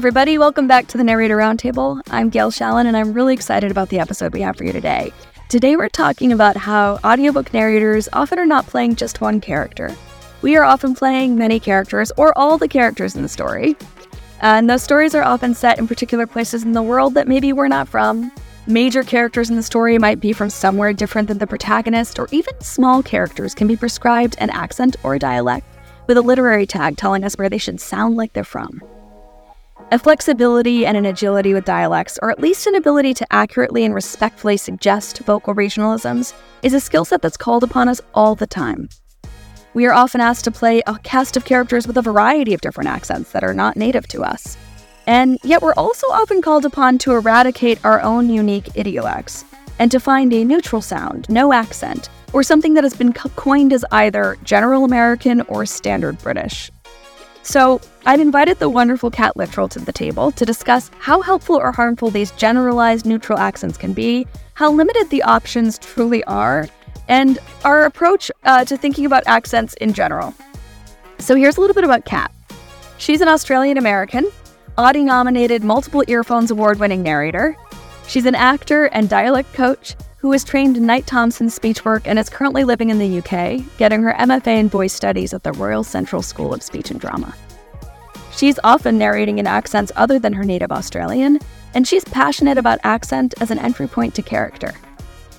Everybody, welcome back to the Narrator Roundtable. I'm Gail Shalan, and I'm really excited about the episode we have for you today. Today, we're talking about how audiobook narrators often are not playing just one character. We are often playing many characters, or all the characters in the story. Uh, and those stories are often set in particular places in the world that maybe we're not from. Major characters in the story might be from somewhere different than the protagonist, or even small characters can be prescribed an accent or dialect with a literary tag telling us where they should sound like they're from. A flexibility and an agility with dialects, or at least an ability to accurately and respectfully suggest vocal regionalisms, is a skill set that's called upon us all the time. We are often asked to play a cast of characters with a variety of different accents that are not native to us. And yet, we're also often called upon to eradicate our own unique idiolects and to find a neutral sound, no accent, or something that has been coined as either General American or Standard British. So, I've invited the wonderful Kat Littrell to the table to discuss how helpful or harmful these generalized neutral accents can be, how limited the options truly are, and our approach uh, to thinking about accents in general. So, here's a little bit about Kat. She's an Australian American, Audie nominated multiple Earphones Award winning narrator. She's an actor and dialect coach who was trained in Knight Thompson speech work and is currently living in the UK, getting her MFA in voice studies at the Royal Central School of Speech and Drama. She's often narrating in accents other than her native Australian, and she's passionate about accent as an entry point to character.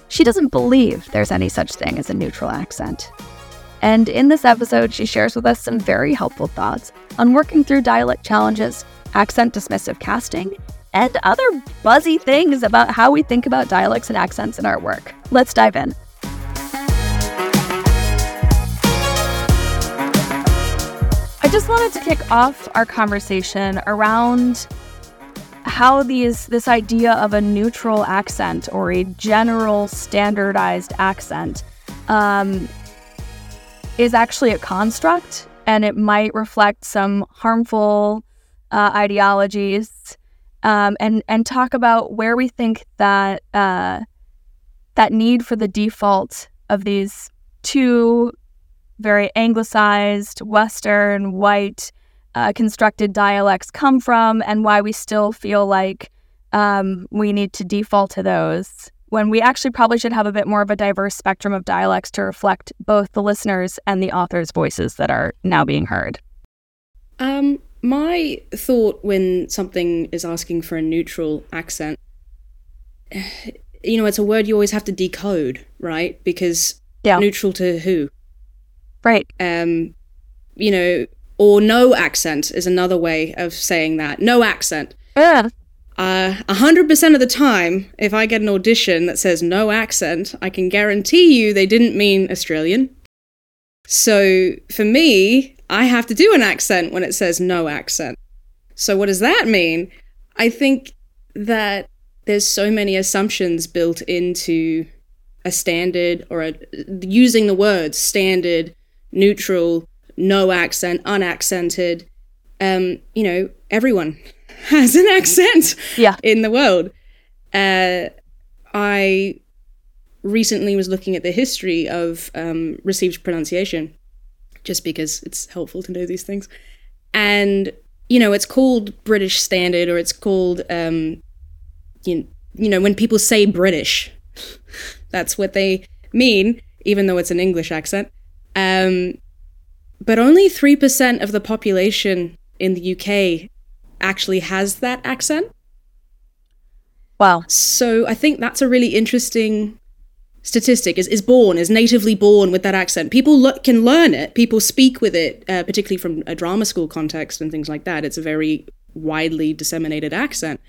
She doesn't believe there's any such thing as a neutral accent. And in this episode, she shares with us some very helpful thoughts on working through dialect challenges, accent dismissive casting, and other buzzy things about how we think about dialects and accents in our work. Let's dive in. I just wanted to kick off our conversation around how these this idea of a neutral accent or a general standardized accent um, is actually a construct and it might reflect some harmful uh, ideologies um, and and talk about where we think that uh, that need for the default of these two very anglicized, Western, white, uh, constructed dialects come from, and why we still feel like um, we need to default to those when we actually probably should have a bit more of a diverse spectrum of dialects to reflect both the listeners and the authors' voices that are now being heard. Um, my thought when something is asking for a neutral accent, you know, it's a word you always have to decode, right? Because yeah. neutral to who? Right. Um, you know, or no accent is another way of saying that. No accent. Yeah. Uh, 100% of the time, if I get an audition that says no accent, I can guarantee you they didn't mean Australian. So for me, I have to do an accent when it says no accent. So, what does that mean? I think that there's so many assumptions built into a standard or a, using the words standard, neutral, no accent, unaccented. Um, you know, everyone has an accent yeah. in the world. Uh, I recently was looking at the history of um, received pronunciation just because it's helpful to know these things. And you know, it's called British Standard, or it's called um, you you know when people say British, that's what they mean, even though it's an English accent. Um, but only three percent of the population in the UK actually has that accent. Wow. So I think that's a really interesting statistic is, is born is natively born with that accent. People lo- can learn it. People speak with it uh, particularly from a drama school context and things like that. It's a very widely disseminated accent.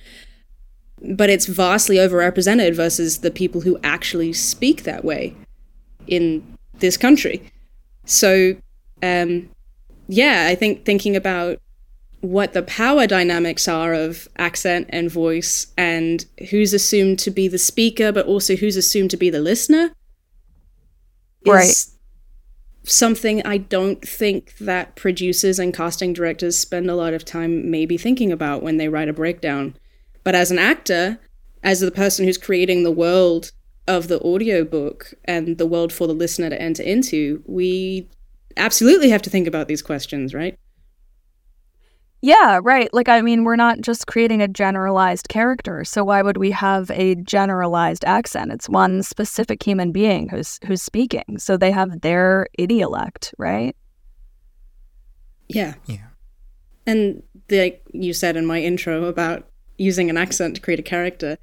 But it's vastly overrepresented versus the people who actually speak that way in this country. So um, yeah i think thinking about what the power dynamics are of accent and voice and who's assumed to be the speaker but also who's assumed to be the listener right. something i don't think that producers and casting directors spend a lot of time maybe thinking about when they write a breakdown. But as an actor as the person who's creating the world of the audiobook and the world for the listener to enter into we absolutely have to think about these questions right Yeah, right. Like, I mean, we're not just creating a generalized character. So why would we have a generalized accent? It's one specific human being who's who's speaking. So they have their idiolect, right? Yeah. Yeah. And like you said in my intro about using an accent to create a character,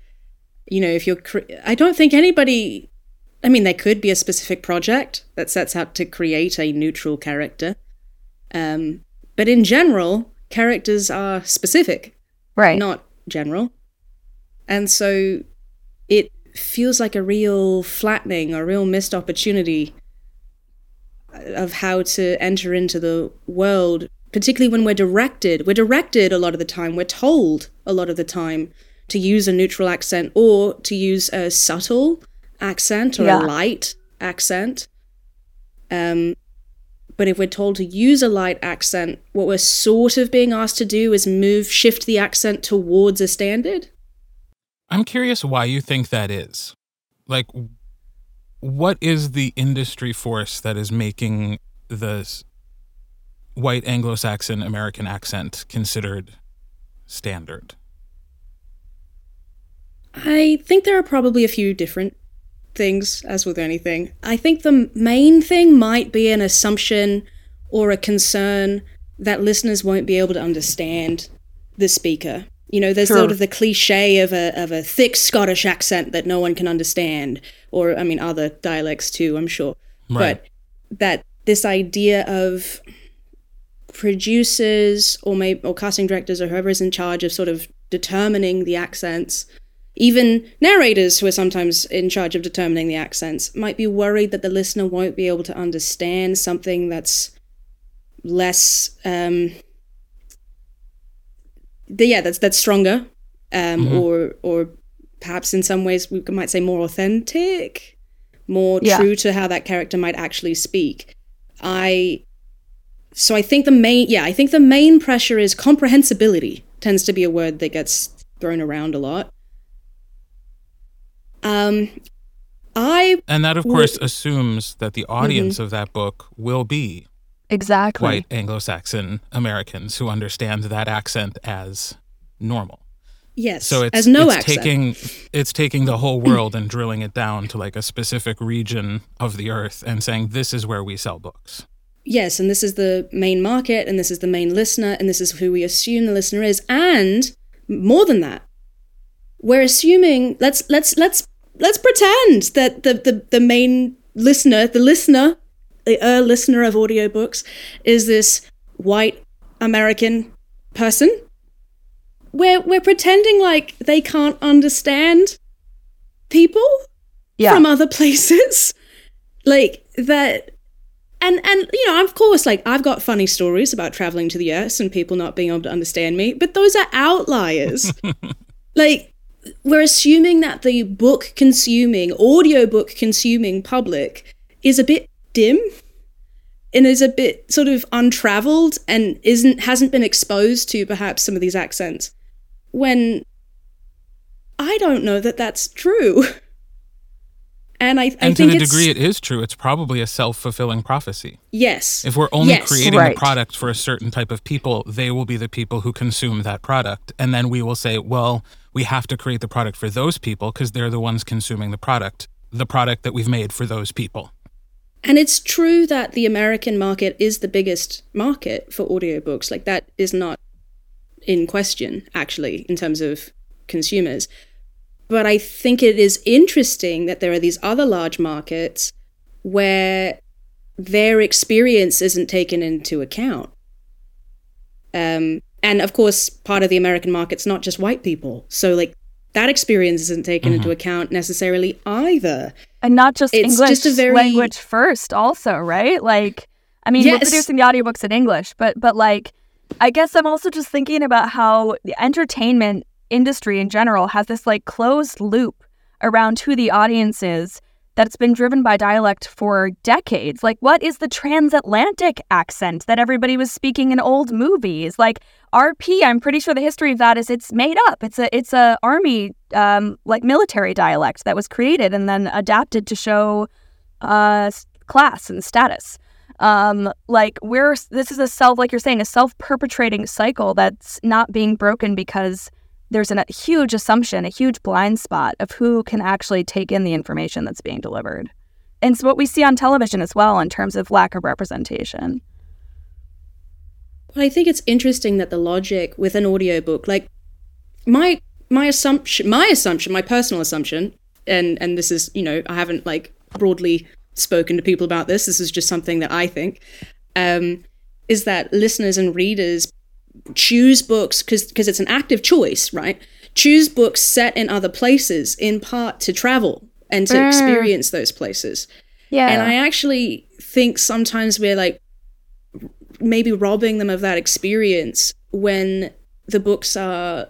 you know, if you're, cre- I don't think anybody, I mean, there could be a specific project that sets out to create a neutral character. Um, but in general, characters are specific, Right. not general. And so it feels like a real flattening, a real missed opportunity of how to enter into the world, particularly when we're directed. We're directed a lot of the time, we're told a lot of the time to use a neutral accent or to use a subtle accent or Yeah. a light accent. Um, but if we're told to use a light accent, what we're sort of being asked to do is move, shift the accent towards a standard. I'm curious why you think that is. Like, what is the industry force that is making the white Anglo Saxon American accent considered standard? I think there are probably a few different things, as with anything. I think the main thing might be an assumption or a concern that listeners won't be able to understand the speaker. You know, there's Sure. sort of the cliche of a of a thick Scottish accent that no one can understand, or I mean other dialects too, I'm sure. Right. But that this idea of producers or maybe or casting directors or whoever is in charge of sort of determining the accents even narrators who are sometimes in charge of determining the accents might be worried that the listener won't be able to understand something that's less um the, yeah that's that's stronger um or or perhaps in some ways we might say more authentic more Yeah. true to how that character might actually speak. I so i think the main yeah i think the main pressure is comprehensibility tends to be a word that gets thrown around a lot um i And that, of Would- course, assumes that the audience of that book will be Exactly. white Anglo Saxon Americans who understand that accent as normal. yes So it's, as no it's accent taking it's taking the whole world and drilling it down to like a specific region of the earth and saying this is where we sell books. yes and this is the main market and this is the main listener and this is who we assume the listener is and more than that we're assuming let's let's let's let's pretend that the the, the main listener the listener the uh, listener of audiobooks is this white american person. We're we're pretending like they can't understand people Yeah. from other places. Like that and and you know of course like i've got funny stories about traveling to the us and people not being able to understand me but those are outliers. Like we're assuming that the book consuming audiobook consuming public is a bit dim and is a bit sort of untraveled and isn't hasn't been exposed to perhaps some of these accents when i don't know that that's true and i, I And to think the it's degree it is true, it's probably a self-fulfilling prophecy. yes If we're only Yes. creating Right. the product for a certain type of people, they will be the people who consume that product. And then we will say, well, we have to create the product for those people because they're the ones consuming the product, the product that we've made for those people. And it's true that the American market is the biggest market for audiobooks. Like, that is not in question, actually, in terms of consumers. But I think it is interesting that there are these other large markets where their experience isn't taken into account. Um, and of course, part of the American market's not just white people. So, like, that experience isn't taken into mm-hmm. account necessarily either. And not just It's English just a very- language first, also, right? Like, I mean, we're producing the audiobooks in English, but but like, I guess I'm also just thinking about how the entertainment industry in general has this like closed loop around who the audience is that's been driven by dialect for decades. Like, what is the transatlantic accent that everybody was speaking in old movies? Like RP, I'm pretty sure the history of that is it's made up. It's a it's a army um, like military dialect that was created and then adapted to show uh, class and status. Um, like we're this is a self, like you're saying, a self-perpetrating cycle that's not being broken because there's an, a huge assumption, a huge blind spot of who can actually take in the information that's being delivered. And it's what we see on television as well in terms of lack of representation. But I think it's interesting that the logic with an audiobook, like my my assumption my assumption, my personal assumption, and and this is, you know, I haven't like broadly spoken to people about this. This is just something that I think. Um, is that listeners and readers choose books because because it's an active choice, right? Choose books set in other places in part to travel and to mm. experience those places. Yeah. And I actually think sometimes we're like maybe robbing them of that experience when the books are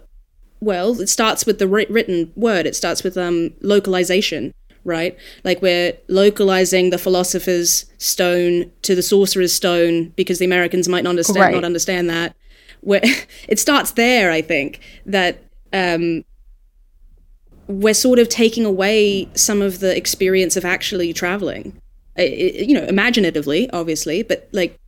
well, it starts with the written word. It starts with um localization right? Like we're localizing the philosopher's stone to the sorcerer's stone because the Americans might not understand right. not understand that. Where it starts there, I think that um, we're sort of taking away some of the experience of actually traveling. It, you know, imaginatively, obviously, but like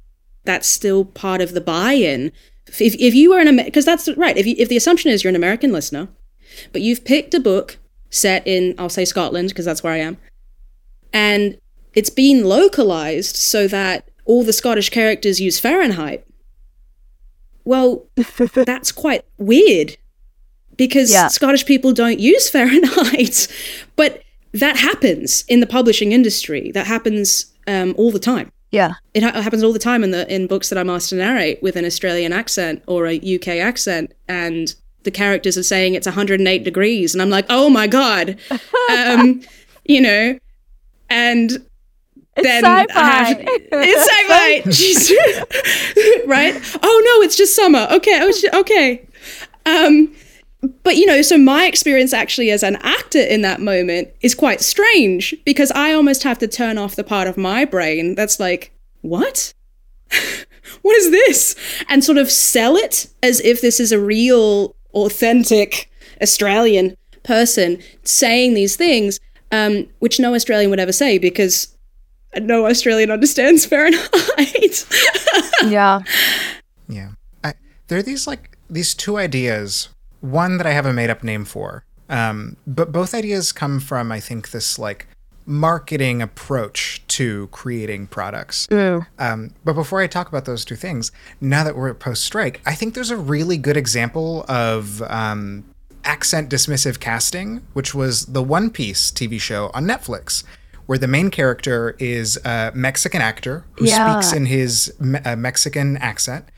that's still part of the buy-in. If, if you were an because that's right. If you, if the assumption is you're an American listener, but you've picked a book set in, I'll say Scotland, because that's where I am. And it's been localized so that all the Scottish characters use Fahrenheit. Well, that's quite weird because yeah. Scottish people don't use Fahrenheit. but that happens in the publishing industry. That happens um, all the time. Yeah, it ha- happens all the time in the in books that I'm asked to narrate with an Australian accent or a UK accent, and the characters are saying it's 108 degrees, and I'm like, oh my god, um, you know, and it's then sci-fi. Have, it's sci-fi, right? Oh no, it's just summer. Okay, oh, okay. Um, but you know, so my experience actually as an actor in that moment is quite strange because I almost have to turn off the part of my brain that's like, what? what is this? And sort of sell it as if this is a real authentic Australian person saying these things, um, which no Australian would ever say because no Australian understands Fahrenheit. yeah. Yeah. I, there are these like these two ideas. One that I have a made up name for. Um, but both ideas come from, I think, this like marketing approach to creating products. Um, but before I talk about those two things, now that we're at post strike, I think there's a really good example of um, accent dismissive casting, which was the One Piece TV show on Netflix. Where the main character is a Mexican actor who yeah. speaks in his me- uh, Mexican accent.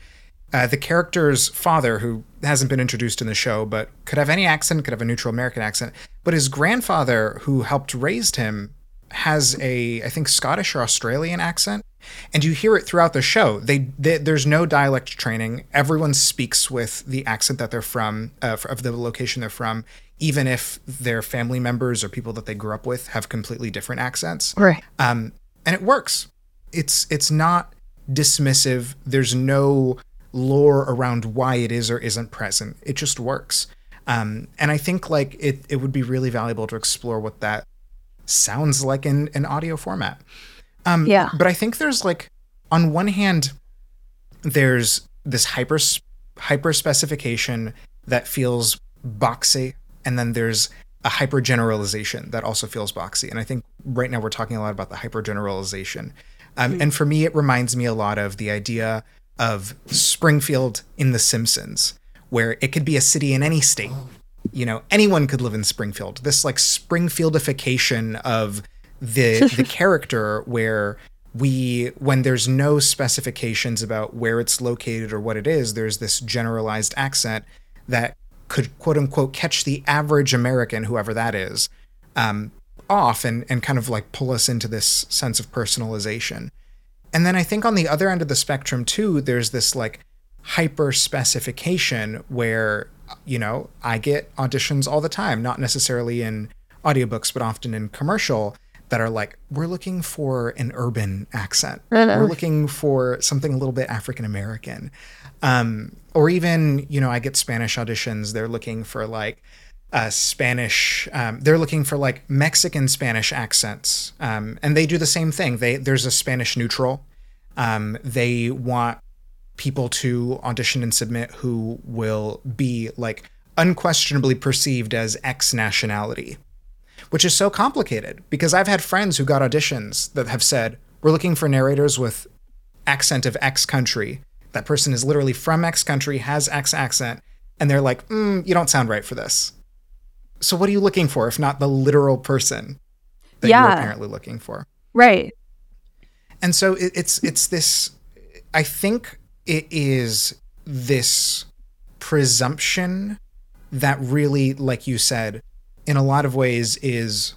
Uh, the character's father, who hasn't been introduced in the show, but could have any accent, could have a neutral American accent, but his grandfather, who helped raise him, has a I think Scottish or Australian accent, and you hear it throughout the show. They, they there's no dialect training. Everyone speaks with the accent that they're from, uh, of the location they're from, even if their family members or people that they grew up with have completely different accents. Right. Um, and it works. It's it's not dismissive. There's no lore around why it is or isn't present. It just works. Um, and I think like it, it would be really valuable to explore what that sounds like in an audio format. Um, yeah. But I think there's like, on one hand, there's this hyper hyper specification that feels boxy, and then there's a hyper generalization that also feels boxy. And I think right now we're talking a lot about the hyper generalization. Um, mm-hmm. And for me, it reminds me a lot of the idea of Springfield in The Simpsons, where it could be a city in any state you know anyone could live in Springfield. This like Springfieldification of the the character where we when there's no specifications about where it's located or what it is, there's this generalized accent that could quote unquote catch the average American, whoever that is, um, off and and kind of like pull us into this sense of personalization. And then I think on the other end of the spectrum too, there's this like hyper specification where you know, I get auditions all the time, not necessarily in audiobooks, but often in commercial that are like, we're looking for an urban accent. We're looking for something a little bit African American. Um, or even, you know, I get Spanish auditions. They're looking for like uh, Spanish. Um, they're looking for like Mexican Spanish accents, um, and they do the same thing. They there's a Spanish neutral Um, they want people to audition and submit who will be like unquestionably perceived as X nationality, which is so complicated because I've had friends who got auditions that have said, We're looking for narrators with accent of X country. That person is literally from X country, has X accent, and they're like, mm, You don't sound right for this. So, what are you looking for if not the literal person that Yeah. you're apparently looking for? Right. and so it, it's it's this i think it is this presumption that really like you said in a lot of ways is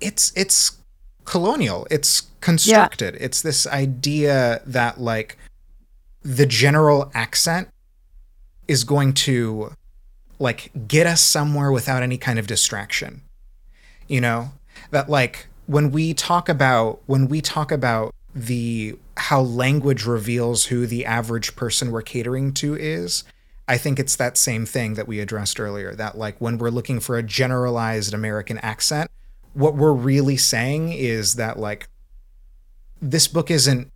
it's it's colonial it's constructed it's this idea that like the general accent is going to like get us somewhere without any kind of distraction. You know? That like when we talk about when we talk about the how language reveals who the average person we're catering to is i think it's that same thing that we addressed earlier that like when we're looking for a generalized american accent what we're really saying is that like this book isn't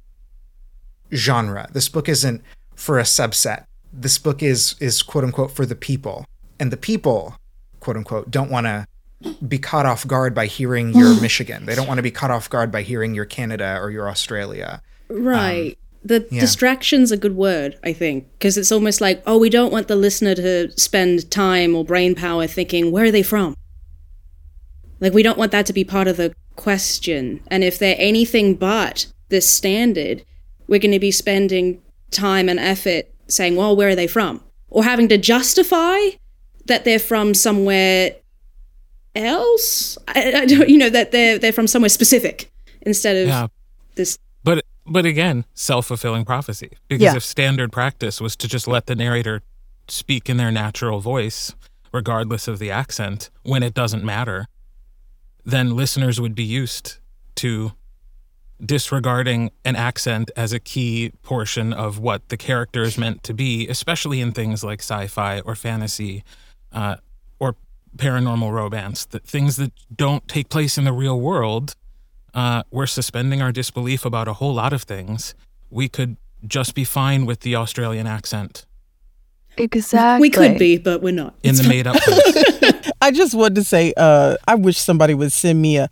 genre this book isn't for a subset this book is is quote unquote for the people and the people quote unquote don't want to be caught off guard by hearing your Michigan. They don't want to be caught off guard by hearing your Canada or your Australia. Right. Um, the yeah. distraction's a good word, I think, because it's almost like, oh, we don't want the listener to spend time or brain power thinking, where are they from? Like, we don't want that to be part of the question. And if they're anything but this standard, we're going to be spending time and effort saying, well, where are they from? Or having to justify that they're from somewhere else. I, I don't, you know, that they're they're from somewhere specific instead of Yeah. this. But but again, self fulfilling prophecy. Because Yeah. if standard practice was to just let the narrator speak in their natural voice, regardless of the accent, when it doesn't matter, then listeners would be used to disregarding an accent as a key portion of what the character is meant to be, especially in things like sci fi or fantasy uh, or paranormal romance, that things that don't take place in the real world uh, we're suspending our disbelief about a whole lot of things. We could just be fine with the Australian accent Exactly. We could be, but we're not. in the made up. I just wanted to say, uh, I wish somebody would send me a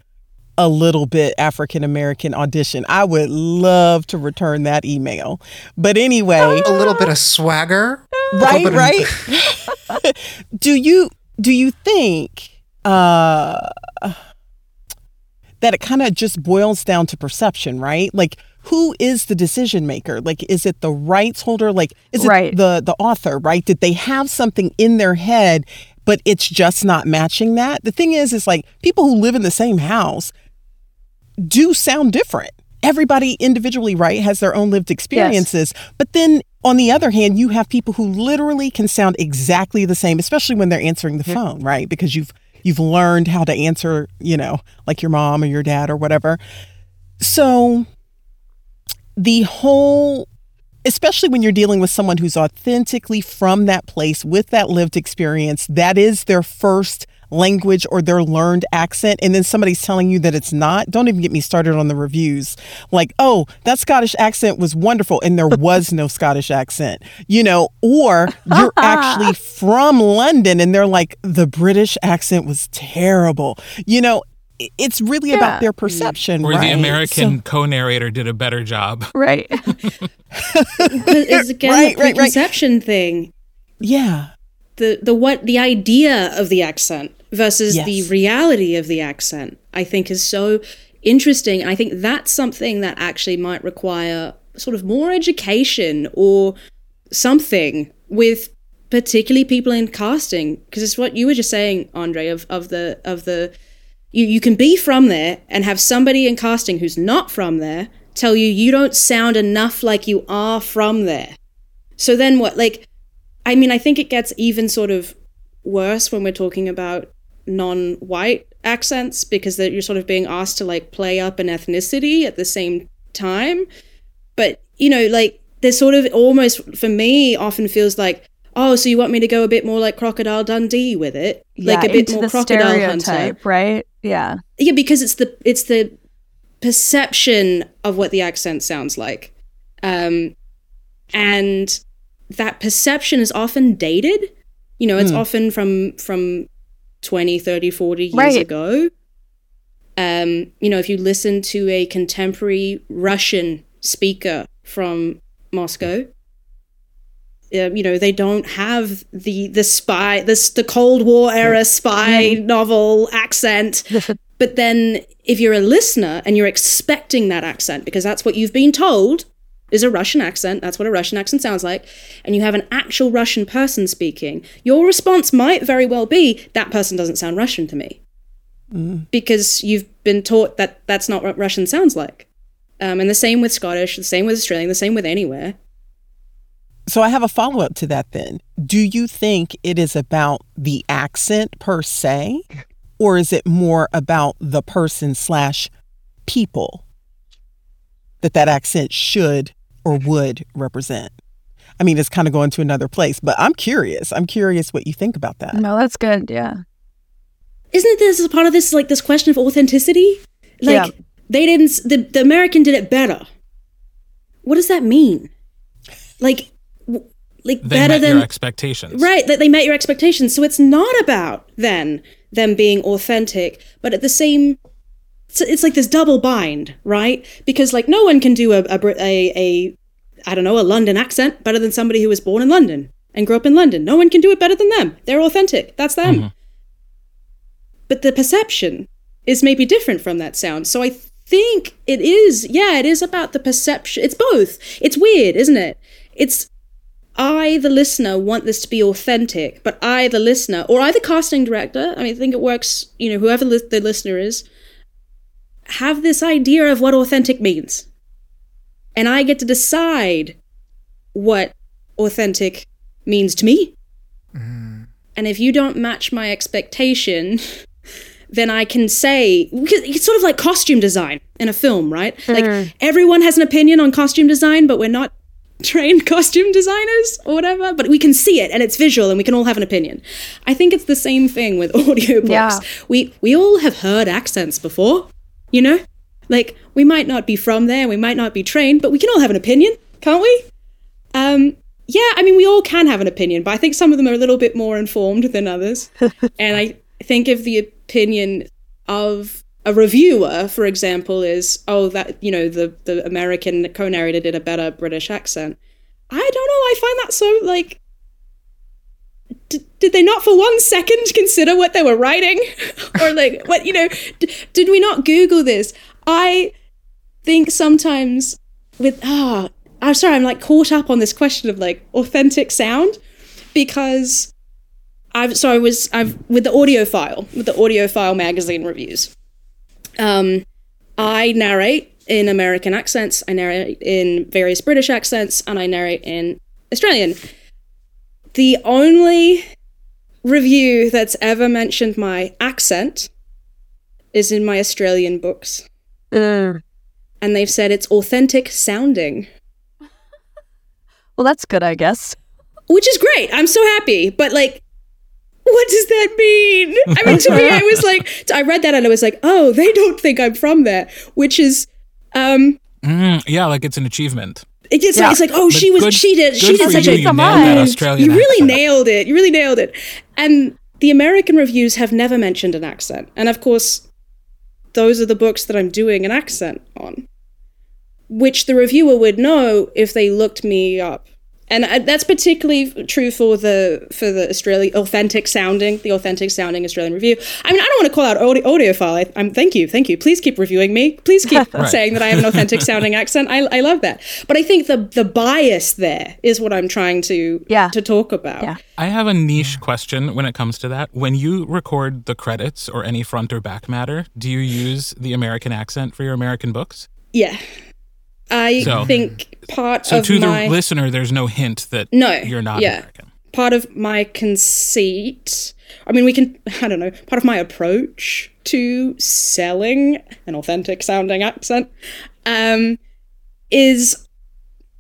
a little bit African American audition. I would love to return that email. But anyway, A little bit of swagger. right, bit of- right. do you do you think uh that it kind of just boils down to perception, right? Like who is the decision maker? Like is it the rights holder? Like is it Right. the the author, right? Did they have something in their head but it's just not matching that? The thing is is like people who live in the same house do sound different. Everybody individually, right, has their own lived experiences. But then on the other hand, you have people who literally can sound exactly the same, especially when they're answering the mm-hmm. phone, right? Because you've you've learned how to answer, you know, like your mom or your dad or whatever. So the whole especially when you're dealing with someone who's authentically from that place with that lived experience, that is their first language or their learned accent, and then somebody's telling you that it's not, don't even get me started on the reviews. Like, oh, that Scottish accent was wonderful, and there was no Scottish accent, you know, or you're actually from London and they're like, the British accent was terrible. You know, it's really Yeah. about their perception, Or right? the American So- co narrator did a better job. Right. It's again Right, the right, right. preconception thing. yeah. The the what the idea of the accent versus the reality of the accent, I think, is so interesting. And I think that's something that actually might require sort of more education or something with particularly people in casting. Because it's what you were just saying André of, of the of the you, you can be from there and have somebody in casting who's not from there tell you you don't sound enough like you are from there. So then what like i mean i think it gets even sort of worse when we're talking about non-white accents because that you're sort of being asked to like play up an ethnicity at the same time but you know like there's sort of almost for me often feels like oh so you want me to go a bit more like crocodile dundee with it like a bit more the crocodile hunter right? Yeah. yeah because it's the it's the perception of what the accent sounds like. Um, and that perception is often dated. You know, it's often from from 20, 30, 40 years Right. ago. Um, you know, if you listen to a contemporary Russian speaker from Moscow, um, you know, they don't have the the spy this the Cold War era spy novel accent. But then if you're a listener and you're expecting that accent because that's what you've been told is a Russian accent, that's what a Russian accent sounds like, and you have an actual Russian person speaking, your response might very well be that person doesn't sound Russian to me. Because you've been taught that that's not what Russian sounds like. Um, and the same with Scottish, the same with Australian, the same with anywhere. So I have a follow up to that then. Do you think it is about the accent per se, or is it more about the person slash people that that accent should or would represent? I mean, it's kind of going to another place, but I'm curious. I'm curious what you think about that. No, that's good. Yeah. Isn't this a part of this like this question of authenticity? Like Yeah. they didn't the, the American did it better. What does that mean? Like w- like They better met than your expectations. Right, that they met your expectations. So it's not about then them being authentic, but at the same, it's, it's like this double bind, right? Because like no one can do a a, a a I don't know a London accent better than somebody who was born in London and grew up in London. No one can do it better than them. They're authentic. That's them. Mm-hmm. But the perception is maybe different from that sound. So I think it is. Yeah, it is about the perception. It's both. It's weird, isn't it? It's I, the listener, want this to be authentic, but I, the listener, or I, the casting director, I mean, I think it works, you know, whoever li- the listener is, have this idea of what authentic means. And I get to decide what authentic means to me. Mm. And if you don't match my expectation, then I can say, because it's sort of like costume design in a film, right? Like everyone has an opinion on costume design, but we're not trained costume designers or whatever, but we can see it and it's visual and we can all have an opinion. I think it's the same thing with audiobooks. Yeah. We we all have heard accents before, you know? Like we might not be from there, we might not be trained, but we can all have an opinion, can't we? Um yeah, I mean we all can have an opinion, but I think some of them are a little bit more informed than others. and I think if the opinion of a reviewer, for example, is oh that you know the the American co-narrator did a better British accent. I don't know. I find that so like. Did they not for one second consider what they were writing, or like what you know? D- did we not Google this? I think sometimes with ah, I'm sorry, I'm like caught up on this question of like authentic sound because I've so I was I've with the AudioFile with the AudioFile magazine reviews. Um, I narrate in American accents, I narrate in various British accents, and I narrate in Australian. The only review that's ever mentioned my accent is in my Australian books, Ugh. and they've said it's authentic sounding. Well, that's good, I guess. which is great. I'm so happy. But like, what does that mean? I mean, to me, I was like, I read that and I was like, oh, they don't think I'm from there, which is, um, Mm, yeah, like it's an achievement. It gets Yeah. like, it's like, oh, But she was, good- she did, she did such you. a, You Come nailed that. Australian you really accent. nailed it. You really nailed it. And the American reviews have never mentioned an accent, and of course, those are the books that I'm doing an accent on, which the reviewer would know if they looked me up. And uh, that's particularly true for the for the Australian authentic sounding, the authentic sounding Australian review. I mean, I don't want to call out audio, AudioFile. I, I'm thank you, thank you. Please keep reviewing me. Please keep Right. saying that I have an authentic sounding accent. I, I love that. But I think the the bias there is what I'm trying to Yeah. to talk about. Yeah. I have a niche question when it comes to that. When you record the credits or any front or back matter, do you use the American accent for your American books? Yeah. I So- think part of So of to my the listener, there's no hint that No, you're not yeah. American. part of my conceit. I mean, we can. I don't know. Part of my approach to selling an authentic sounding accent um, is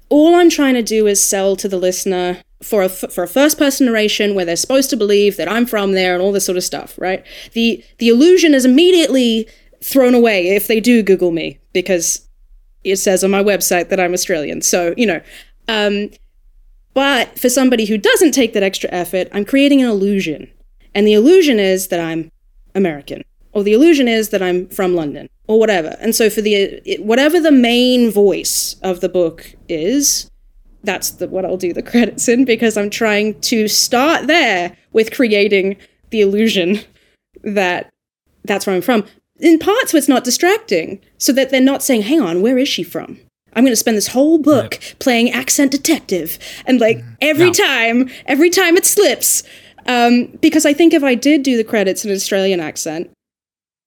all I'm trying to do is sell to the listener for a for a first person narration where they're supposed to believe that I'm from there and all this sort of stuff, right? The the illusion is immediately thrown away if they do Google me because it says on my website that I'm Australian. So, you know, um, but for somebody who doesn't take that extra effort, I'm creating an illusion. And the illusion is that I'm American, or the illusion is that I'm from London, or whatever. And so, for the it, whatever the main voice of the book is, that's the, what I'll do the credits in because I'm trying to start there with creating the illusion that that's where I'm from. In part so it's not distracting, so that they're not saying, hang on, where is she from? I'm going to spend this whole book right. playing accent detective. And like mm-hmm. every no. time, every time it slips. Um, because I think if I did do the credits in an Australian accent,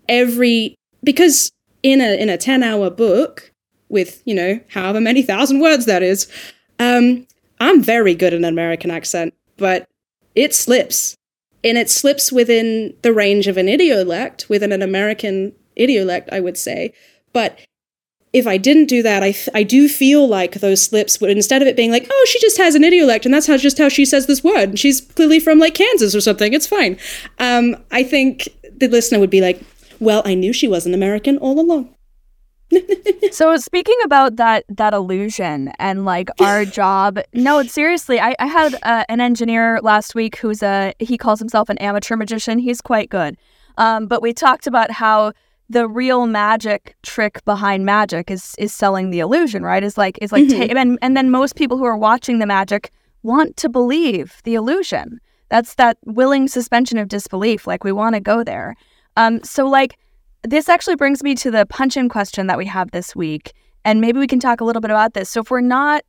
every, because in a, in a 10 hour book with, you know, however many thousand words that is, um, I'm very good in an American accent, but it slips and it slips within the range of an idiolect, within an American idiolect, I would say. But if I didn't do that, I do feel like those slips would, instead of it being like, oh, she just has an idiolect and that's how just how she says this word. She's clearly from like Kansas or something. It's fine. Um, I think the listener would be like, well, I knew she was an American all along. So speaking about that that illusion and like our job no seriously i, I had uh, an engineer last week who's a he calls himself an amateur magician. He's quite good. Um, but we talked about how the real magic trick behind magic is is selling the illusion right? Is like is like mm-hmm. ta- and, and then most people who are watching the magic want to believe the illusion. That's that willing suspension of disbelief like we want to go there. Um, so like this actually brings me to the punch in question that we have this week. And maybe we can talk a little bit about this. So, if we're not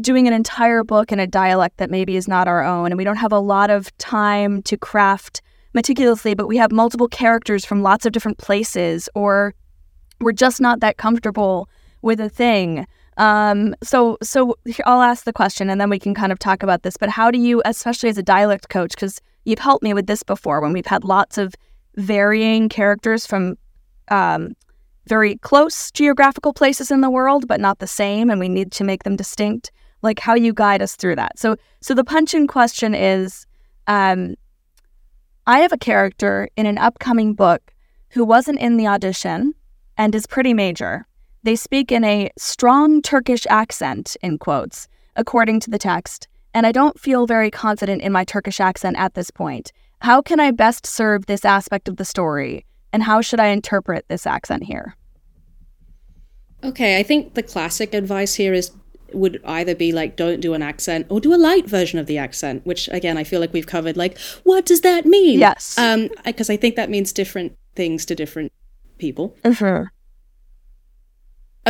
doing an entire book in a dialect that maybe is not our own, and we don't have a lot of time to craft meticulously, but we have multiple characters from lots of different places, or we're just not that comfortable with a thing. Um, so, so I'll ask the question, and then we can kind of talk about this. But how do you, especially as a dialect coach, because you've helped me with this before when we've had lots of varying characters from um, very close geographical places in the world, but not the same, and we need to make them distinct. Like how you guide us through that. So, so the punch-in question is, um, I have a character in an upcoming book who wasn't in the audition and is pretty major. They speak in a strong Turkish accent, in quotes, according to the text, and I don't feel very confident in my Turkish accent at this point. How can I best serve this aspect of the story? And how should I interpret this accent here? Okay, I think the classic advice here is would either be like don't do an accent or do a light version of the accent, which again I feel like we've covered. Like, what does that mean? Yes, um, because I think that means different things to different people. Mm-hmm.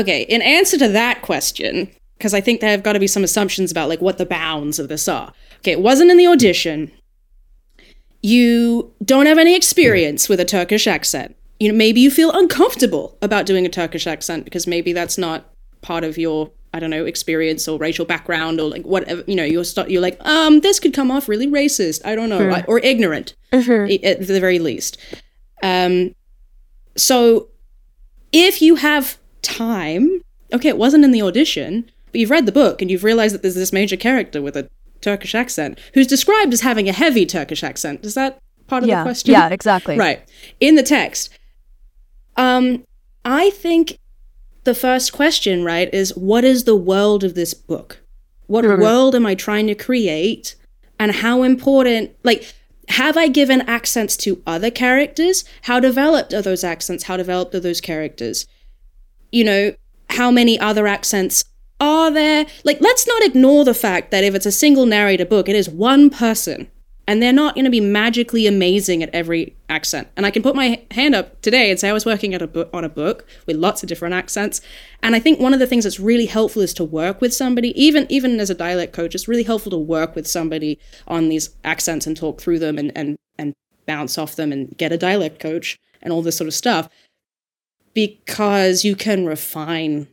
Okay, in answer to that question, because I think there have got to be some assumptions about like what the bounds of this are. Okay, it wasn't in the audition you don't have any experience with a Turkish accent. You know, maybe you feel uncomfortable about doing a Turkish accent because maybe that's not part of your I don't know experience or racial background or like whatever. You know, you're start, you're like, um, this could come off really racist. I don't know, mm. or ignorant mm-hmm. at the very least. Um, so if you have time, okay, it wasn't in the audition, but you've read the book and you've realized that there's this major character with a Turkish accent, who's described as having a heavy Turkish accent. Is that part of yeah, the question? Yeah, exactly. Right. In the text. Um, I think the first question, right, is what is the world of this book? What mm-hmm. world am I trying to create? And how important, like, have I given accents to other characters? How developed are those accents? How developed are those characters? You know, how many other accents are there? Like let's not ignore the fact that if it's a single narrator book it is one person and they're not going to be magically amazing at every accent. And i can put my hand up today and say i was working at a book on a book with lots of different accents and i think one of the things that's really helpful is to work with somebody even even as a dialect coach it's really helpful to work with somebody on these accents and talk through them and and and bounce off them and get a dialect coach and all this sort of stuff because you can refine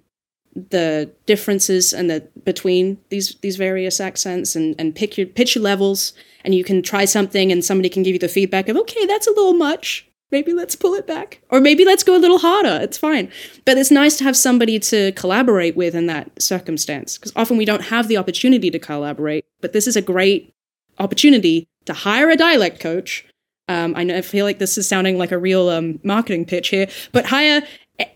the differences and the between these these various accents and and pick your pitch your levels. And you can try something and somebody can give you the feedback of okay that's a little much. Maybe let's pull it back. Or maybe let's go a little harder. It's fine. But it's nice to have somebody to collaborate with in that circumstance because often we don't have the opportunity to collaborate but this is a great opportunity to hire a dialect coach. Um, I know I feel like this is sounding like a real um, marketing pitch here, but hire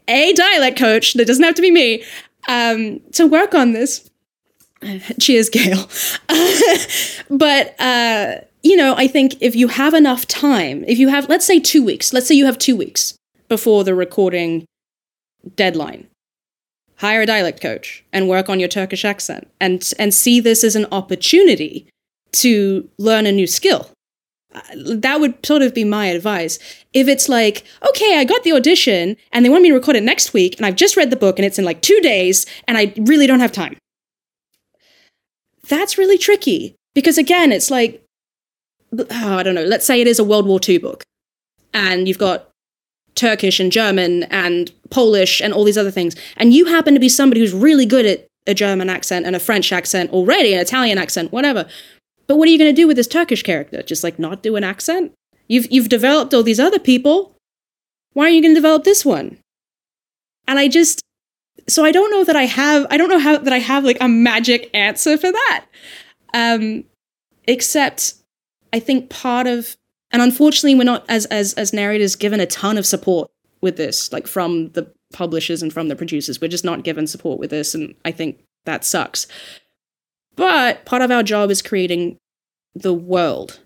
a dialect coach that doesn't have to be me um, to work on this. Cheers, Gail. but uh, you know, I think if you have enough time, if you have, let's say, two weeks, let's say you have two weeks before the recording deadline, hire a dialect coach and work on your Turkish accent, and and see this as an opportunity to learn a new skill that would sort of be my advice. If it's like, okay, I got the audition and they want me to record it next week and I've just read the book and it's in like two days and I really don't have time. That's really tricky because again, it's like, oh, I don't know, let's say it is a World War II book and you've got Turkish and German and Polish and all these other things. And you happen to be somebody who's really good at a German accent and a French accent already, an Italian accent, whatever. But what are you going to do with this Turkish character? Just like not do an accent? You've you've developed all these other people. Why are you going to develop this one? And I just so I don't know that I have I don't know how that I have like a magic answer for that. Um except I think part of and unfortunately we're not as as as narrators given a ton of support with this like from the publishers and from the producers. We're just not given support with this and I think that sucks. But part of our job is creating the world.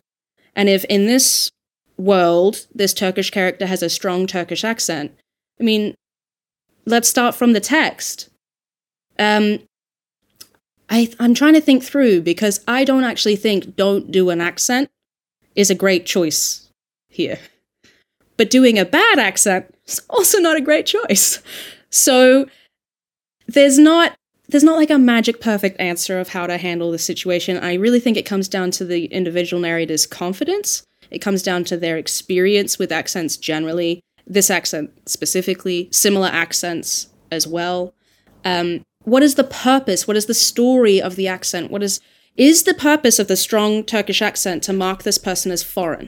And if in this world, this Turkish character has a strong Turkish accent, I mean, let's start from the text. Um, I, I'm trying to think through because I don't actually think don't do an accent is a great choice here. But doing a bad accent is also not a great choice. So there's not there's not like a magic perfect answer of how to handle the situation. I really think it comes down to the individual narrator's confidence. It comes down to their experience with accents generally, this accent specifically, similar accents as well. Um, what is the purpose? What is the story of the accent? What is is the purpose of the strong Turkish accent to mark this person as foreign?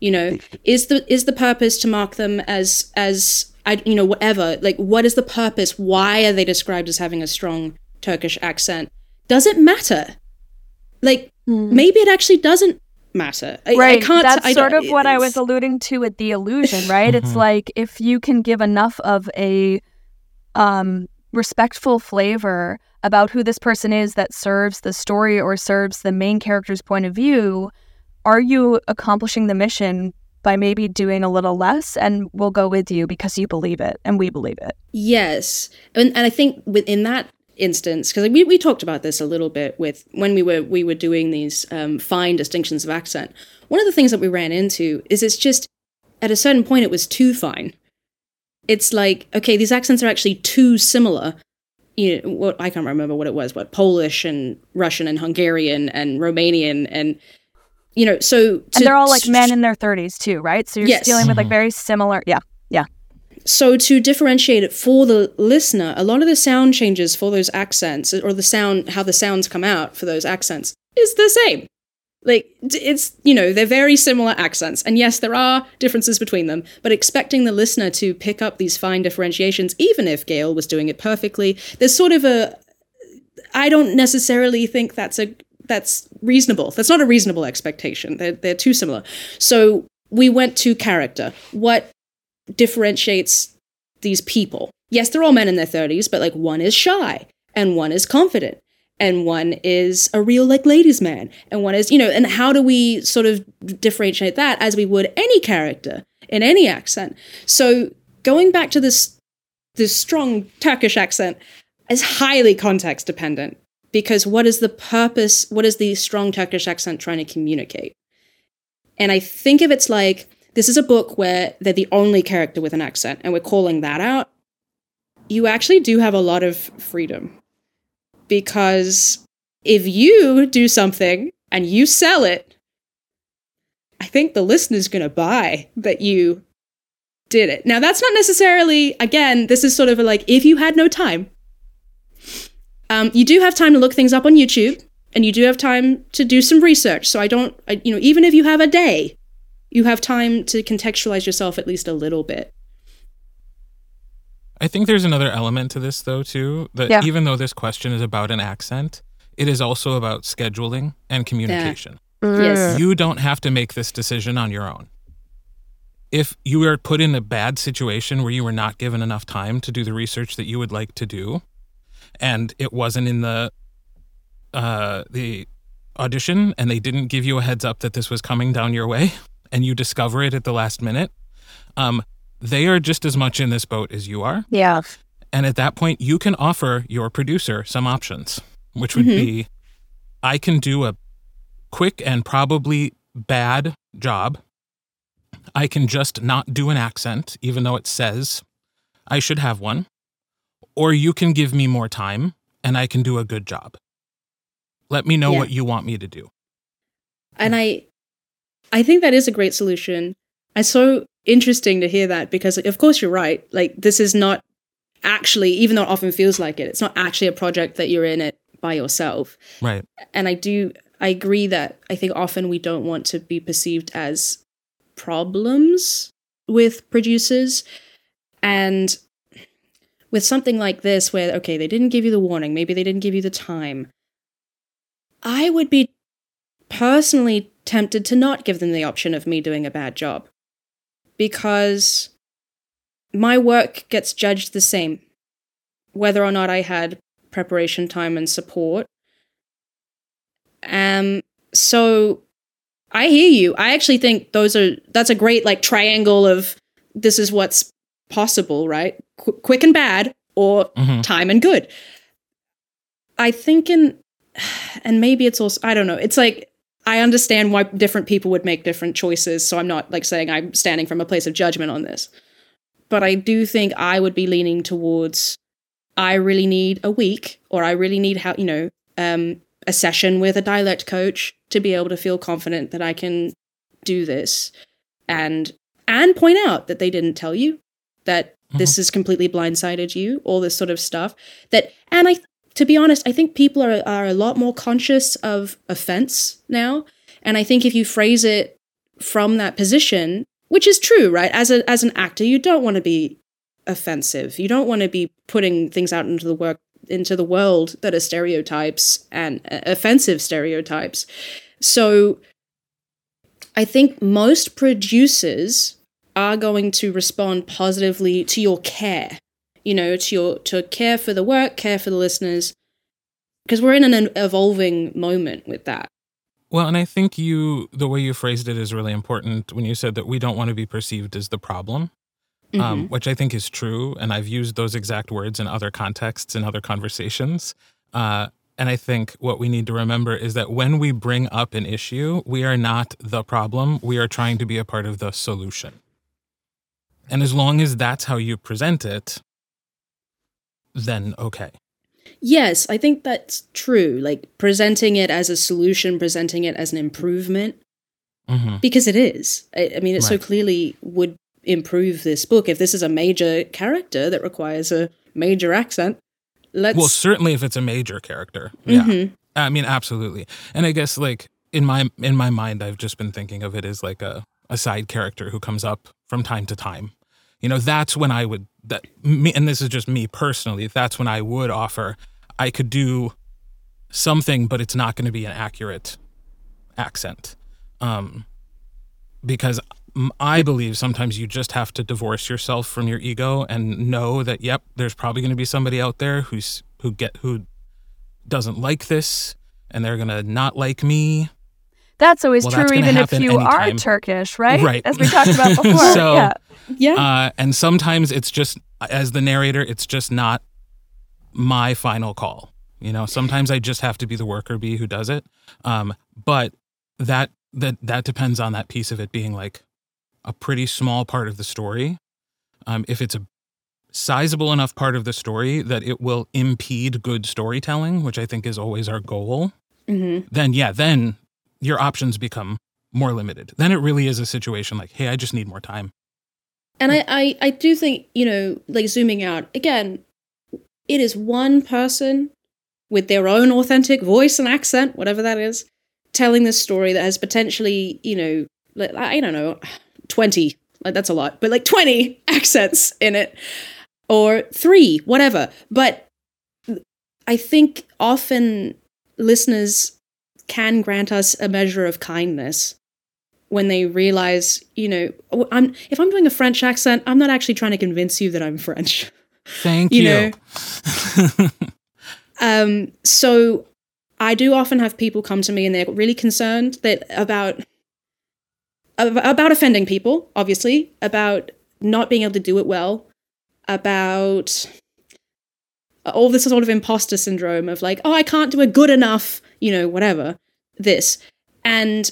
You know, is the is the purpose to mark them as as I, you know, whatever. Like, what is the purpose? Why are they described as having a strong Turkish accent? Does it matter? Like, mm. maybe it actually doesn't matter. I, right. I can't. That's I sort of what I was alluding to with the illusion, right? it's mm-hmm. like if you can give enough of a um, respectful flavor about who this person is that serves the story or serves the main character's point of view, are you accomplishing the mission by maybe doing a little less and we'll go with you because you believe it and we believe it. Yes. And, and I think within that instance because we, we talked about this a little bit with when we were we were doing these um, fine distinctions of accent one of the things that we ran into is it's just at a certain point it was too fine it's like okay these accents are actually too similar you know what i can't remember what it was what polish and russian and hungarian and romanian and you know, so to, and they're all like men in their 30s too, right? So you're yes. dealing with like mm-hmm. very similar, yeah, yeah. So to differentiate it for the listener, a lot of the sound changes for those accents, or the sound, how the sounds come out for those accents, is the same. Like it's you know they're very similar accents, and yes, there are differences between them. But expecting the listener to pick up these fine differentiations, even if Gail was doing it perfectly, there's sort of a I don't necessarily think that's a that's reasonable. That's not a reasonable expectation. They're, they're too similar. So we went to character. What differentiates these people? Yes, they're all men in their 30s, but like one is shy and one is confident and one is a real like ladies man and one is you know and how do we sort of differentiate that as we would any character in any accent so going back to this this strong turkish accent is highly context dependent because what is the purpose what is the strong turkish accent trying to communicate? And i think if it's like this is a book where they're the only character with an accent and we're calling that out. You actually do have a lot of freedom because if you do something and you sell it i think the listener's going to buy that you did it. Now that's not necessarily again this is sort of like if you had no time um, you do have time to look things up on YouTube, and you do have time to do some research. So I don't, I, you know, even if you have a day, you have time to contextualize yourself at least a little bit. I think there's another element to this, though, too. That yeah. even though this question is about an accent, it is also about scheduling and communication. Yes. You don't have to make this decision on your own. If you are put in a bad situation where you were not given enough time to do the research that you would like to do, and it wasn't in the uh, the audition, and they didn't give you a heads up that this was coming down your way, and you discover it at the last minute, um, they are just as much in this boat as you are. Yeah. And at that point, you can offer your producer some options, which would be I can do a quick and probably bad job. I can just not do an accent, even though it says I should have one. Or you can give me more time and I can do a good job. Let me know Yeah. what you want me to do. and i i think that is a great solution it's so interesting to hear that because of course you're right like this is not actually even though it often feels like it it's not actually a project that you're in it by yourself Right. and i do i agree that i think often we don't want to be perceived as problems with producers and with something like this where okay they didn't give you the warning. Maybe they didn't give you the time. I would be personally tempted to not give them the option of me doing a bad job because my work gets judged the same whether or not i had preparation time and support. Um so i hear you. I actually think those are that's a great like triangle of this is what's possible right? Qu- quick and bad or Mhm. time and good. I think in and maybe it's also i don't know it's like i understand why different people would make different choices so i'm not like saying i'm standing from a place of judgment on this. But i do think i would be leaning towards i really need a week or i really need how you know um a session with a dialect coach to be able to feel confident that i can do this and and point out that they didn't tell you that this has completely blindsided you all this sort of stuff that and i to be honest i think people are, are a lot more conscious of offense now. And i think if you phrase it from that position which is true right? As a as an actor you don't want to be offensive. You don't want to be putting things out into the work into the world that are stereotypes and uh, offensive stereotypes. So i think most producers are going to respond positively to your care you know to your to care for the work care for the listeners because we're in an evolving moment with that Well, and I think you, the way you phrased it is really important when you said that we don't want to be perceived as the problem, um, which I think is true. And I've used those exact words in other contexts, in other conversations. Uh, and I think what we need to remember is that when we bring up an issue, we are not the problem. We are trying to be a part of the solution. And as long as that's how you present it, then okay. yes i think that's true like presenting it as a solution presenting it as an improvement hmm because it is i, I mean it so clearly would improve this book if this is a major character that requires a major accent let's Well, certainly if it's a major character. Yeah. Mhm. I mean, absolutely. And I guess like in my in my mind, I've just been thinking of it as like a, a side character who comes up from time to time. You know, that's when I would that me and this is just me personally, that's when I would offer I could do something, but it's not going to be an accurate accent. Um because i believe sometimes you just have to divorce yourself from your ego and know that yep, there's probably going to be somebody out there who's who get who doesn't like this and they're going to not like me. That's always Well, true, that's even if you are anytime. Turkish, Turkish, right? Right. As we talked about before. So- yeah. yeah Uh, and sometimes it's just as the narrator, it's just not my final call. You know, sometimes I just have to be the worker bee who does it. Um, but that that that depends on that piece of it being like a pretty small part of the story. Um, if it's a sizable enough part of the story that it will impede good storytelling, which I think is always our goal, hmm then yeah, then your options become more limited. Then it really is a situation like, hey, I just need more time. And I, I, I do think, you know, like zooming out, again, it is one person with their own authentic voice and accent, whatever that is, telling this story that has potentially, you know, like, I don't know, 20, like that's a lot, but like 20 accents in it, or three, whatever. But I think often listeners can grant us a measure of kindness when they realize, you know, I'm if I'm doing a French accent, I'm not actually trying to convince you that I'm French. Thank you. You know? Um, so I do often have people come to me and they're really concerned that about about offending people, obviously, about not being able to do it well, about all this sort of imposter syndrome of like, oh, I can't do it good enough, you know, whatever, this. And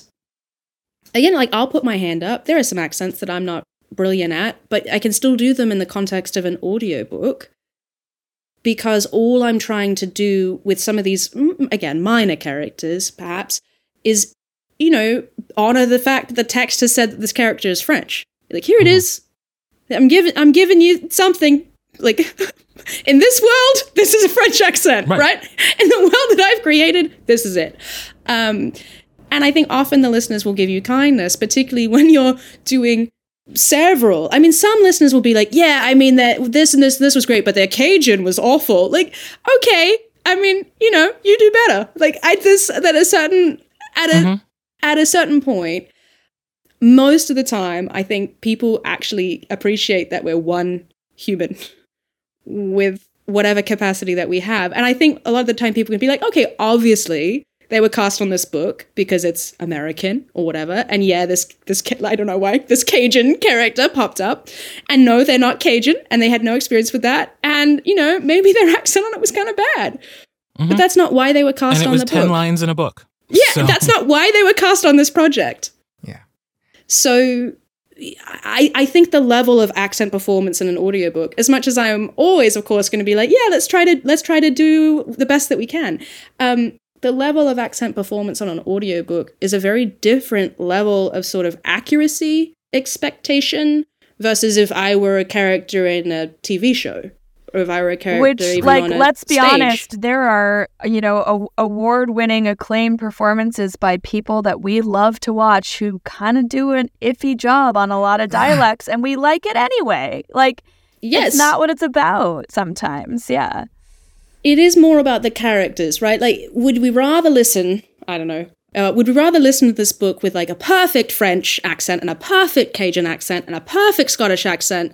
again, like I'll put my hand up. There are some accents that I'm not brilliant at, but I can still do them in the context of an audiobook because all I'm trying to do with some of these, again, minor characters, perhaps, is, you know, honor the fact that the text has said that this character is French. Like, here it mm-hmm. is. I'm giving, I'm giving you something. Like, in this world, this is a French accent, right? right? In the world that I've created, this is it. Um, and I think often the listeners will give you kindness, particularly when you're doing several. I mean, some listeners will be like, "Yeah, I mean that this and this and this was great, but their Cajun was awful." Like, okay, I mean, you know, you do better. Like, I this at a certain at a mm-hmm. at a certain point, most of the time, I think people actually appreciate that we're one human with whatever capacity that we have. And I think a lot of the time people can be like, "Okay, obviously." they were cast on this book because it's American or whatever. And yeah, this this I don't know why this Cajun character popped up. And no, they're not Cajun, and they had no experience with that. And you know, maybe their accent on it was kind of bad, mm-hmm. but that's not why they were cast and it on was the ten book. lines in a book. Yeah, so. that's not why they were cast on this project. Yeah. So I, I think the level of accent performance in an audiobook, as much as I'm always, of course, going to be like, yeah, let's try to let's try to do the best that we can. Um, the level of accent performance on an audiobook is a very different level of sort of accuracy expectation versus if I were a character in a TV show or if I were a character which like let's be stage. honest there are you know a- award-winning acclaimed performances by people that we love to watch who kind of do an iffy job on a lot of dialects and we like it anyway like yes. it's not what it's about sometimes yeah it is more about the characters, right? Like, would we rather listen? I don't know. Uh, would we rather listen to this book with like a perfect French accent and a perfect Cajun accent and a perfect Scottish accent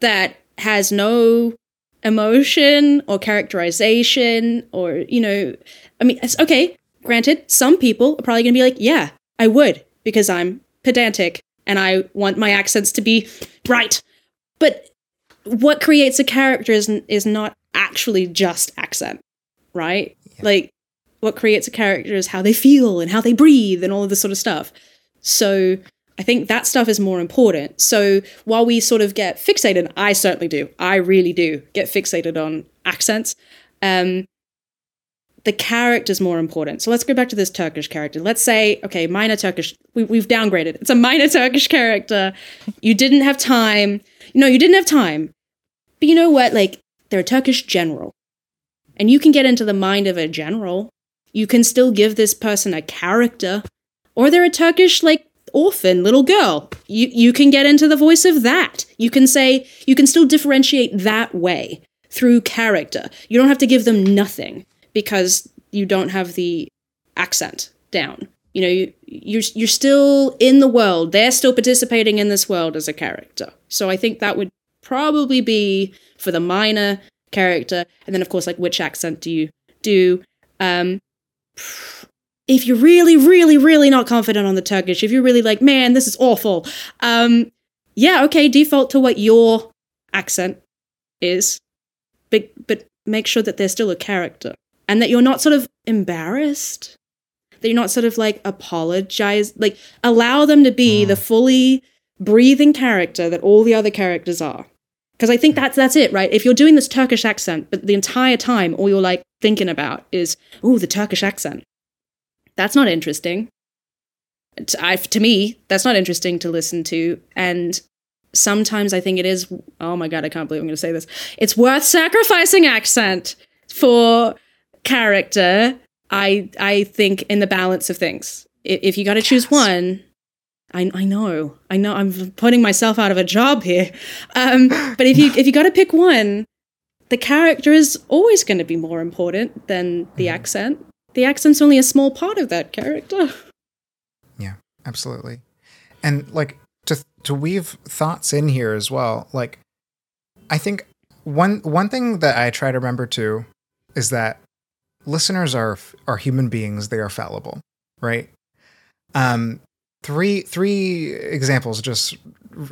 that has no emotion or characterization or, you know, I mean, it's okay. Granted, some people are probably going to be like, yeah, I would because I'm pedantic and I want my accents to be bright. But what creates a character is, is not actually just accent, right? Yeah. Like what creates a character is how they feel and how they breathe and all of this sort of stuff. So I think that stuff is more important. So while we sort of get fixated, I certainly do. I really do get fixated on accents. Um, the character is more important. So let's go back to this Turkish character. Let's say, okay, minor Turkish, we, we've downgraded. It's a minor Turkish character. You didn't have time. No, you didn't have time. But you know what? Like, they're a Turkish general. And you can get into the mind of a general. You can still give this person a character. Or they're a Turkish, like, orphan little girl. You, you can get into the voice of that. You can say, you can still differentiate that way through character. You don't have to give them nothing because you don't have the accent down. You know, you, you're, you're still in the world. They're still participating in this world as a character. So I think that would probably be for the minor character. And then, of course, like which accent do you do? Um, if you're really, really, really not confident on the Turkish, if you're really like, man, this is awful, um, yeah, okay, default to what your accent is, but but make sure that they're still a character and that you're not sort of embarrassed, that you're not sort of like apologize, like allow them to be mm. the fully breathing character that all the other characters are. Because I think that's that's it, right? If you're doing this Turkish accent, but the entire time all you're like thinking about is, oh, the Turkish accent. That's not interesting. I, to me, that's not interesting to listen to. And sometimes I think it is. Oh my god, I can't believe I'm going to say this. It's worth sacrificing accent for character. I I think in the balance of things. If you got to choose one, I, I know, I know, I'm putting myself out of a job here. Um, but if you if you got to pick one, the character is always going to be more important than the mm-hmm. accent. The accent's only a small part of that character. Yeah, absolutely. And like to to weave thoughts in here as well. Like I think one one thing that I try to remember too is that listeners are are human beings. They are fallible, right? Um, three three examples just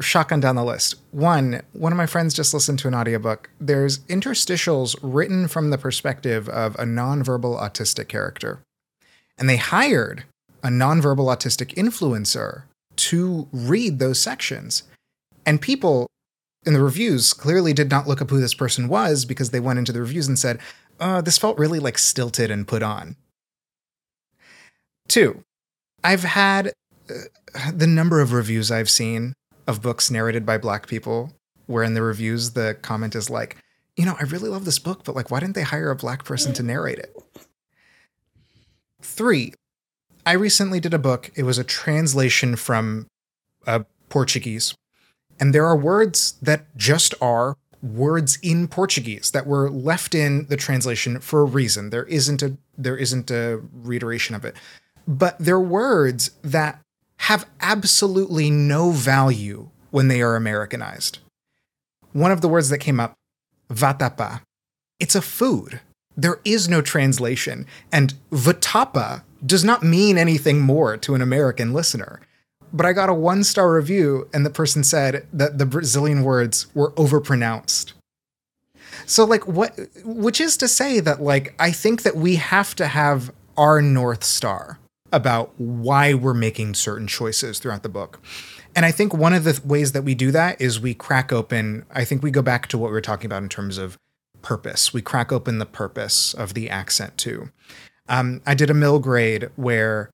shotgun down the list. One, one of my friends just listened to an audiobook. There's interstitials written from the perspective of a nonverbal autistic character. And they hired a nonverbal autistic influencer to read those sections. And people in the reviews clearly did not look up who this person was because they went into the reviews and said, uh, this felt really like stilted and put on. Two, I've had uh, the number of reviews I've seen of books narrated by black people where in the reviews the comment is like, you know, I really love this book, but like, why didn't they hire a black person to narrate it? Three, I recently did a book. It was a translation from uh, Portuguese. And there are words that just are words in Portuguese that were left in the translation for a reason. There isn't a there isn't a reiteration of it. But they're words that have absolutely no value when they are Americanized. One of the words that came up, vatapa, it's a food. There is no translation. And vatapa does not mean anything more to an American listener. But I got a one star review, and the person said that the Brazilian words were overpronounced. So, like, what, which is to say that, like, I think that we have to have our North Star about why we're making certain choices throughout the book. And I think one of the ways that we do that is we crack open, I think we go back to what we were talking about in terms of purpose. We crack open the purpose of the accent too. Um, I did a middle grade where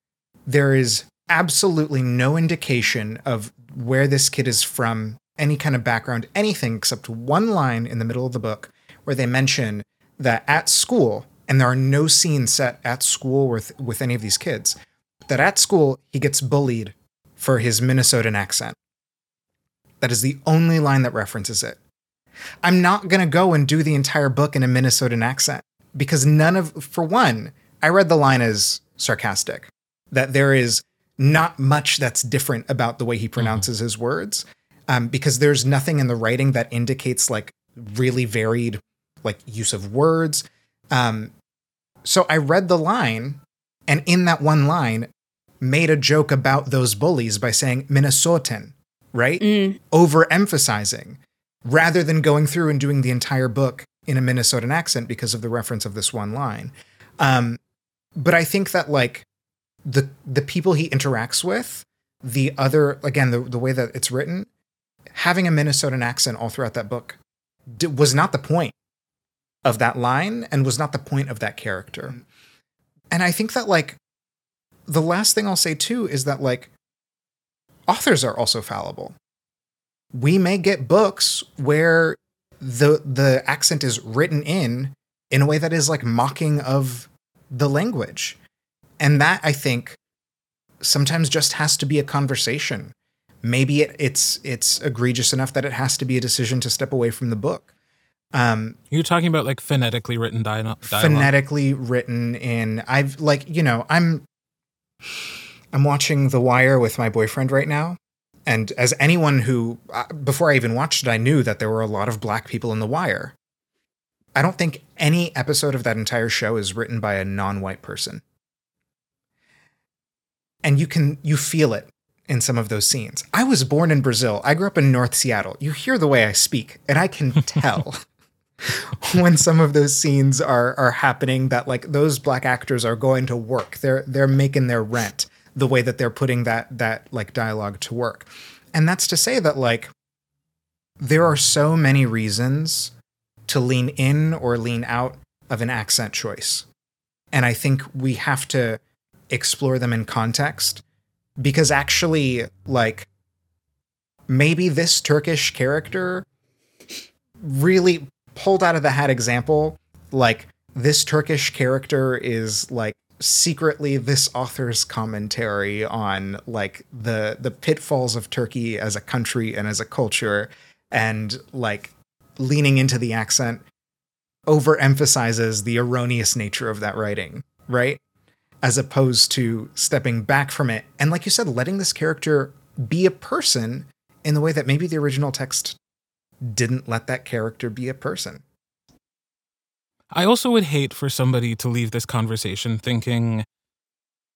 there is absolutely no indication of where this kid is from, any kind of background, anything except one line in the middle of the book where they mention that at school, and there are no scenes set at school with, with any of these kids, that at school he gets bullied for his Minnesotan accent. That is the only line that references it. I'm not going to go and do the entire book in a Minnesotan accent because none of, for one, I read the line as sarcastic, that there is not much that's different about the way he pronounces mm-hmm. his words, um, because there's nothing in the writing that indicates like really varied like use of words. Um, so I read the line, and in that one line, made a joke about those bullies by saying Minnesotan, right? Mm. Overemphasizing rather than going through and doing the entire book in a Minnesotan accent because of the reference of this one line. Um, but I think that like the the people he interacts with, the other again the the way that it's written, having a Minnesotan accent all throughout that book d- was not the point of that line and was not the point of that character. And I think that like the last thing I'll say too is that like authors are also fallible. We may get books where the the accent is written in in a way that is like mocking of the language. And that I think sometimes just has to be a conversation. Maybe it, it's it's egregious enough that it has to be a decision to step away from the book. Um, You're talking about like phonetically written dialogue. Phonetically written in. I've like you know I'm I'm watching The Wire with my boyfriend right now. And as anyone who, uh, before I even watched it, I knew that there were a lot of black people in The Wire. I don't think any episode of that entire show is written by a non white person. And you can, you feel it in some of those scenes. I was born in Brazil. I grew up in North Seattle. You hear the way I speak, and I can tell when some of those scenes are are happening that like those black actors are going to work. They're they're making their rent the way that they're putting that that like dialogue to work. And that's to say that like there are so many reasons to lean in or lean out of an accent choice. And I think we have to explore them in context because actually like maybe this Turkish character really pulled out of the hat example, like this Turkish character is like secretly this author's commentary on like the the pitfalls of Turkey as a country and as a culture and like leaning into the accent overemphasizes the erroneous nature of that writing, right? as opposed to stepping back from it. And like you said, letting this character be a person in the way that maybe the original text didn't let that character be a person. I also would hate for somebody to leave this conversation thinking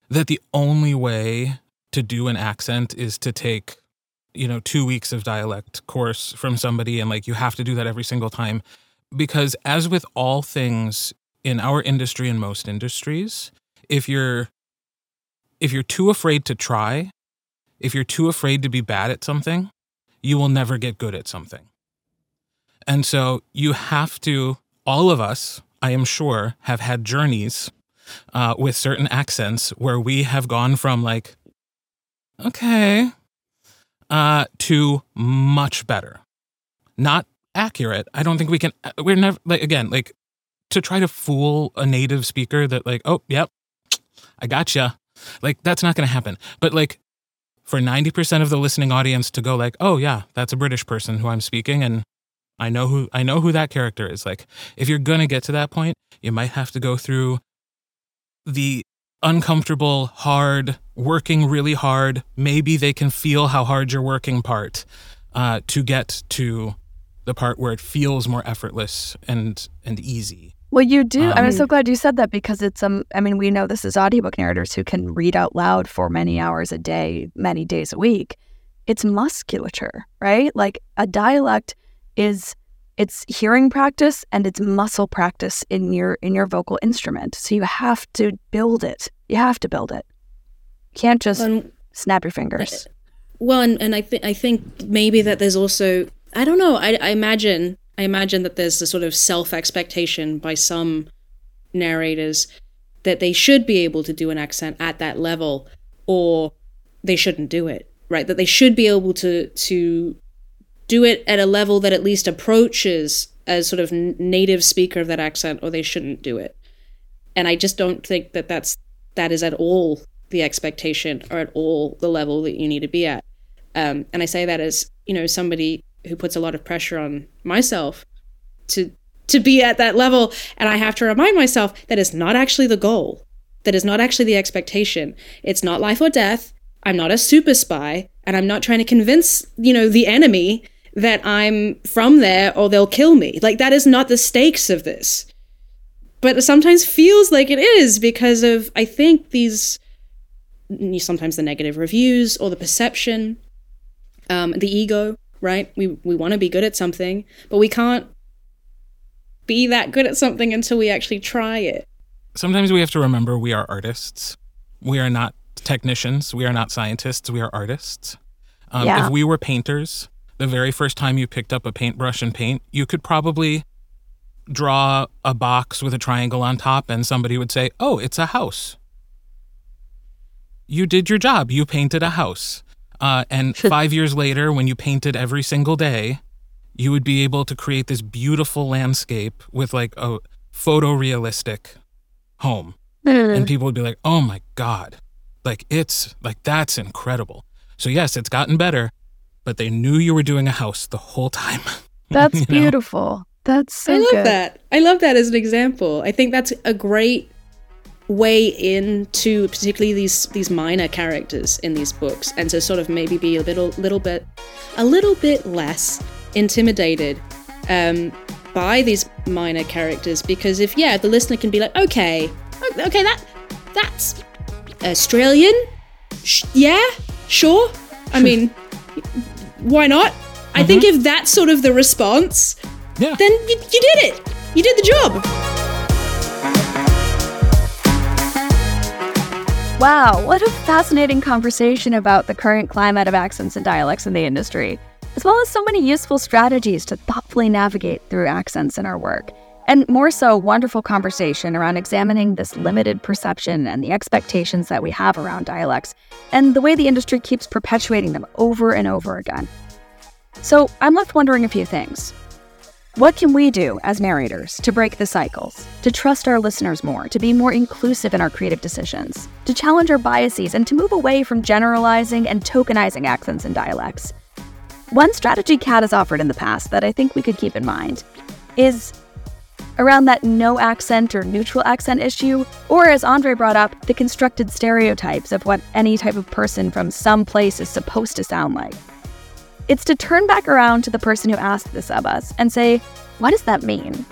that the only way to do an accent is to take, you know, two weeks of dialect course from somebody and like you have to do that every single time. Because as with all things in our industry and most industries, if you're if you're too afraid to try, if you're too afraid to be bad at something, you will never get good at something. And so you have to, all of us, I am sure, have had journeys uh, with certain accents where we have gone from like, okay, uh, to much better. Not accurate. I don't think we can, uh, we're never, like, again, like, to try to fool a native speaker that, like, oh, yep, I gotcha. Like, that's not going to happen. But, like, for 90% of the listening audience to go, like, oh, yeah, that's a British person who I'm speaking. And I know who I know who that character is. Like if you're going to get to that point, you might have to go through the uncomfortable, hard, working really hard. Maybe they can feel how hard you're working part uh, to get to the part where it feels more effortless and and easy. Well, you do. Um, I'm so glad you said that because it's um. I mean, we know this is audiobook narrators who can read out loud for many hours a day, many days a week. It's musculature, right? Like a dialect is it's hearing practice and it's muscle practice in your in your vocal instrument. So you have to build it. You have to build it. You can't just Um, snap your fingers. Well, and, and I think I think maybe that there's also I don't know. I, I imagine I imagine that there's a sort of self expectation by some narrators that they should be able to do an accent at that level, or they shouldn't do it. Right? That they should be able to to do it at a level that at least approaches a sort of native speaker of that accent, or they shouldn't do it. And I just don't think that that's that is at all the expectation or at all the level that you need to be at. Um, and I say that as you know somebody who puts a lot of pressure on myself to to be at that level, and I have to remind myself that is not actually the goal. That is not actually the expectation. It's not life or death. I'm not a super spy, and I'm not trying to convince you know the enemy that I'm from there or they'll kill me. Like that is not the stakes of this. But it sometimes feels like it is because of I think these sometimes the negative reviews or the perception, um, the ego, right? We we want to be good at something, but we can't be that good at something until we actually try it. Sometimes we have to remember we are artists. We are not technicians. We are not scientists. We are artists. Um, Yeah. If we were painters, the very first time you picked up a paintbrush and paint, you could probably draw a box with a triangle on top, and somebody would say, Oh, it's a house. You did your job. You painted a house. Uh, and five years later, when you painted every single day, you would be able to create this beautiful landscape with like a photorealistic home. And people would be like, oh my God, like it's like that's incredible. So, yes, it's gotten better, but they knew you were doing a house the whole time. That's you know? beautiful. That's so I love good. that. I love that as an example. I think that's a great way into particularly these these minor characters in these books and to sort of maybe be a little little bit a little bit less intimidated um, by these minor characters because if yeah the listener can be like okay okay that that's Australian Sh- yeah sure I mean why not I think mm-hmm. if that's sort of the response Yeah. then you, you did it you did the job Wow, what a fascinating conversation about the current climate of accents and dialects in the industry, as well as so many useful strategies to thoughtfully navigate through accents in our work. And more so, wonderful conversation around examining this limited perception and the expectations that we have around dialects, and the way the industry keeps perpetuating them over and over again. So, I'm left wondering a few things. What can we do as narrators to break the cycles, to trust our listeners more, to be more inclusive in our creative decisions, to challenge our biases, and to move away from generalizing and tokenizing accents and dialects? One strategy Kat has offered in the past that I think we could keep in mind is around that no accent or neutral accent issue, or as André brought up, the constructed stereotypes of what any type of person from some place is supposed to sound like. It's to turn back around to the person who asked this of us and say, what does that mean?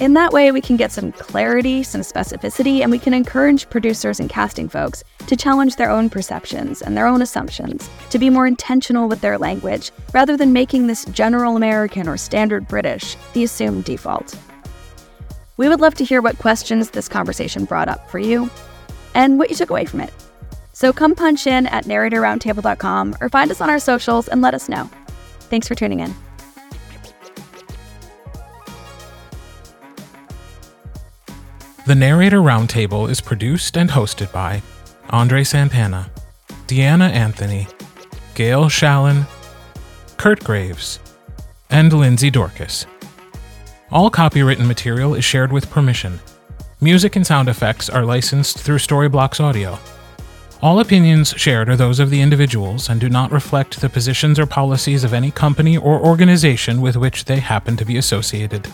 In that way, we can get some clarity, some specificity, and we can encourage producers and casting folks to challenge their own perceptions and their own assumptions, to be more intentional with their language, rather than making this general American or standard British the assumed default. We would love to hear what questions this conversation brought up for you and what you took away from it. So come punch in at narratorroundtable.com or find us on our socials and let us know. Thanks for tuning in. The Narrator Roundtable is produced and hosted by André Santana, Deanna Anthony, Gail Shalan, Kirt Graves, and Lindsey Dorcus. All copywritten material is shared with permission. Music and sound effects are licensed through Storyblocks Audio. All opinions shared are those of the individuals and do not reflect the positions or policies of any company or organization with which they happen to be associated.